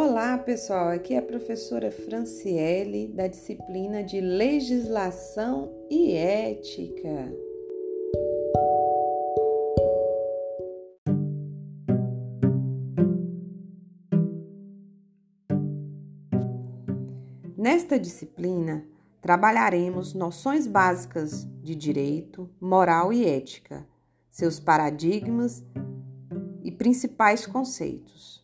Olá, pessoal. Aqui é a professora Franciele da disciplina de Legislação e Ética. Nesta disciplina, trabalharemos noções básicas de direito, moral e ética, seus paradigmas e principais conceitos.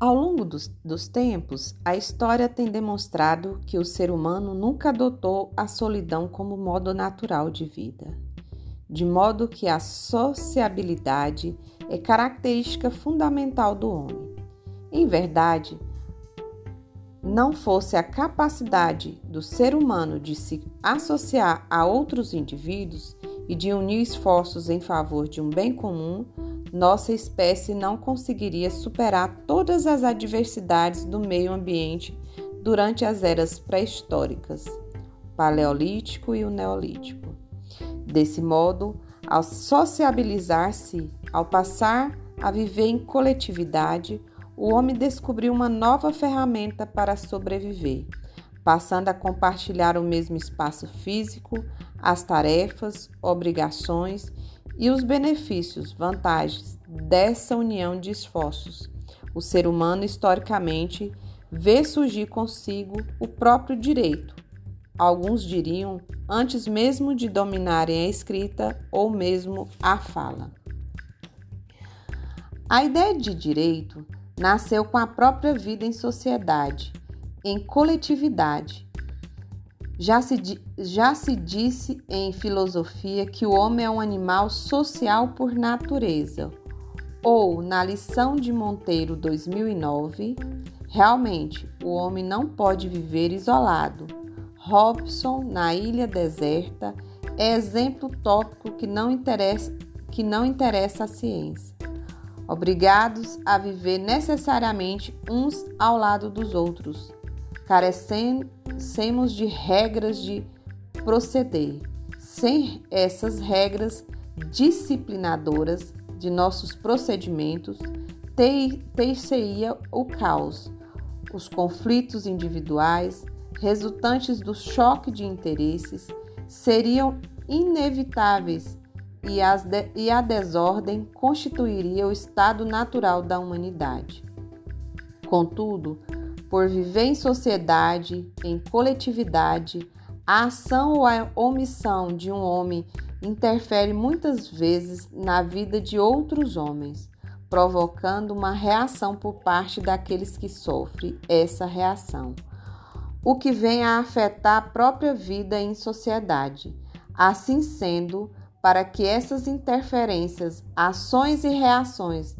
Ao longo dos, dos, tempos, a história tem demonstrado que o ser humano nunca adotou a solidão como modo natural de vida, de modo que a sociabilidade é característica fundamental do homem. Em verdade, não fosse a capacidade do ser humano de se associar a outros indivíduos e de unir esforços em favor de um bem comum, nossa espécie não conseguiria superar todas as adversidades do meio ambiente durante as eras pré-históricas, Paleolítico e o Neolítico. Desse modo, ao sociabilizar-se, ao passar a viver em coletividade, o homem descobriu uma nova ferramenta para sobreviver, passando a compartilhar o mesmo espaço físico, as tarefas, obrigações e os benefícios, vantagens dessa união de esforços. O ser humano, historicamente, vê surgir consigo o próprio direito. Alguns diriam, antes mesmo de dominarem a escrita ou mesmo a fala. A ideia de direito nasceu com a própria vida em sociedade, em coletividade, já se, já se disse em filosofia que o homem é um animal social por natureza. Ou, na lição de Monteiro 2009, realmente o homem não pode viver isolado. Robson, na Ilha Deserta, é exemplo tópico que não interessa, que não interessa à ciência. Obrigados a viver necessariamente uns ao lado dos outros, carecemos de regras de proceder. Sem essas regras disciplinadoras de nossos procedimentos, ter-se-ia o caos, os conflitos individuais resultantes do choque de interesses seriam inevitáveis e, de, e a desordem constituiria o estado natural da humanidade. Contudo, por viver em sociedade, em coletividade, a ação ou a omissão de um homem interfere muitas vezes na vida de outros homens, provocando uma reação por parte daqueles que sofrem essa reação, o que vem a afetar a própria vida em sociedade. Assim sendo, para que essas interferências, ações e reações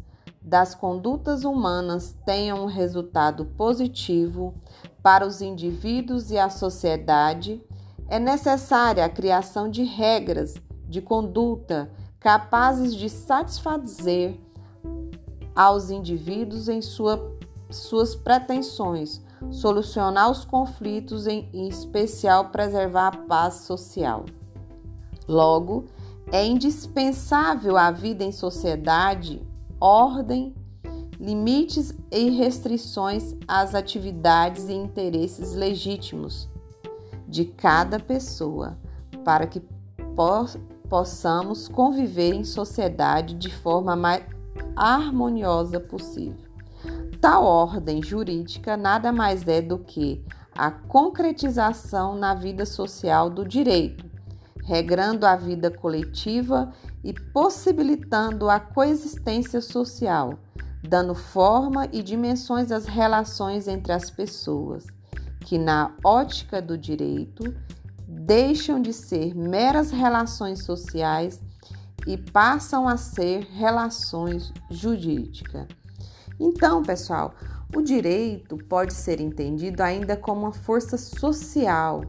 das condutas humanas tenham um resultado positivo para os indivíduos e a sociedade, é necessária a criação de regras de conduta capazes de satisfazer aos indivíduos em sua, suas pretensões, solucionar os conflitos, em, em especial preservar a paz social. Logo, é indispensável a vida em sociedade ordem, limites e restrições às atividades e interesses legítimos de cada pessoa, para que possamos conviver em sociedade de forma mais harmoniosa possível. Tal ordem jurídica nada mais é do que a concretização na vida social do direito, regrando a vida coletiva e possibilitando a coexistência social, dando forma e dimensões às relações entre as pessoas, que, na ótica do direito, deixam de ser meras relações sociais e passam a ser relações jurídicas. Então, pessoal, o direito pode ser entendido ainda como uma força social,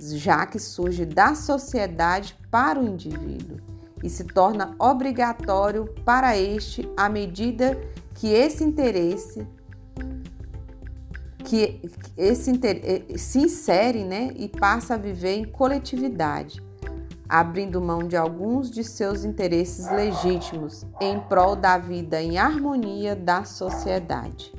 já que surge da sociedade para o indivíduo e se torna obrigatório para este à medida que esse interesse que esse eh, se insere né, e passa a viver em coletividade, abrindo mão de alguns de seus interesses legítimos em prol da vida em harmonia da sociedade.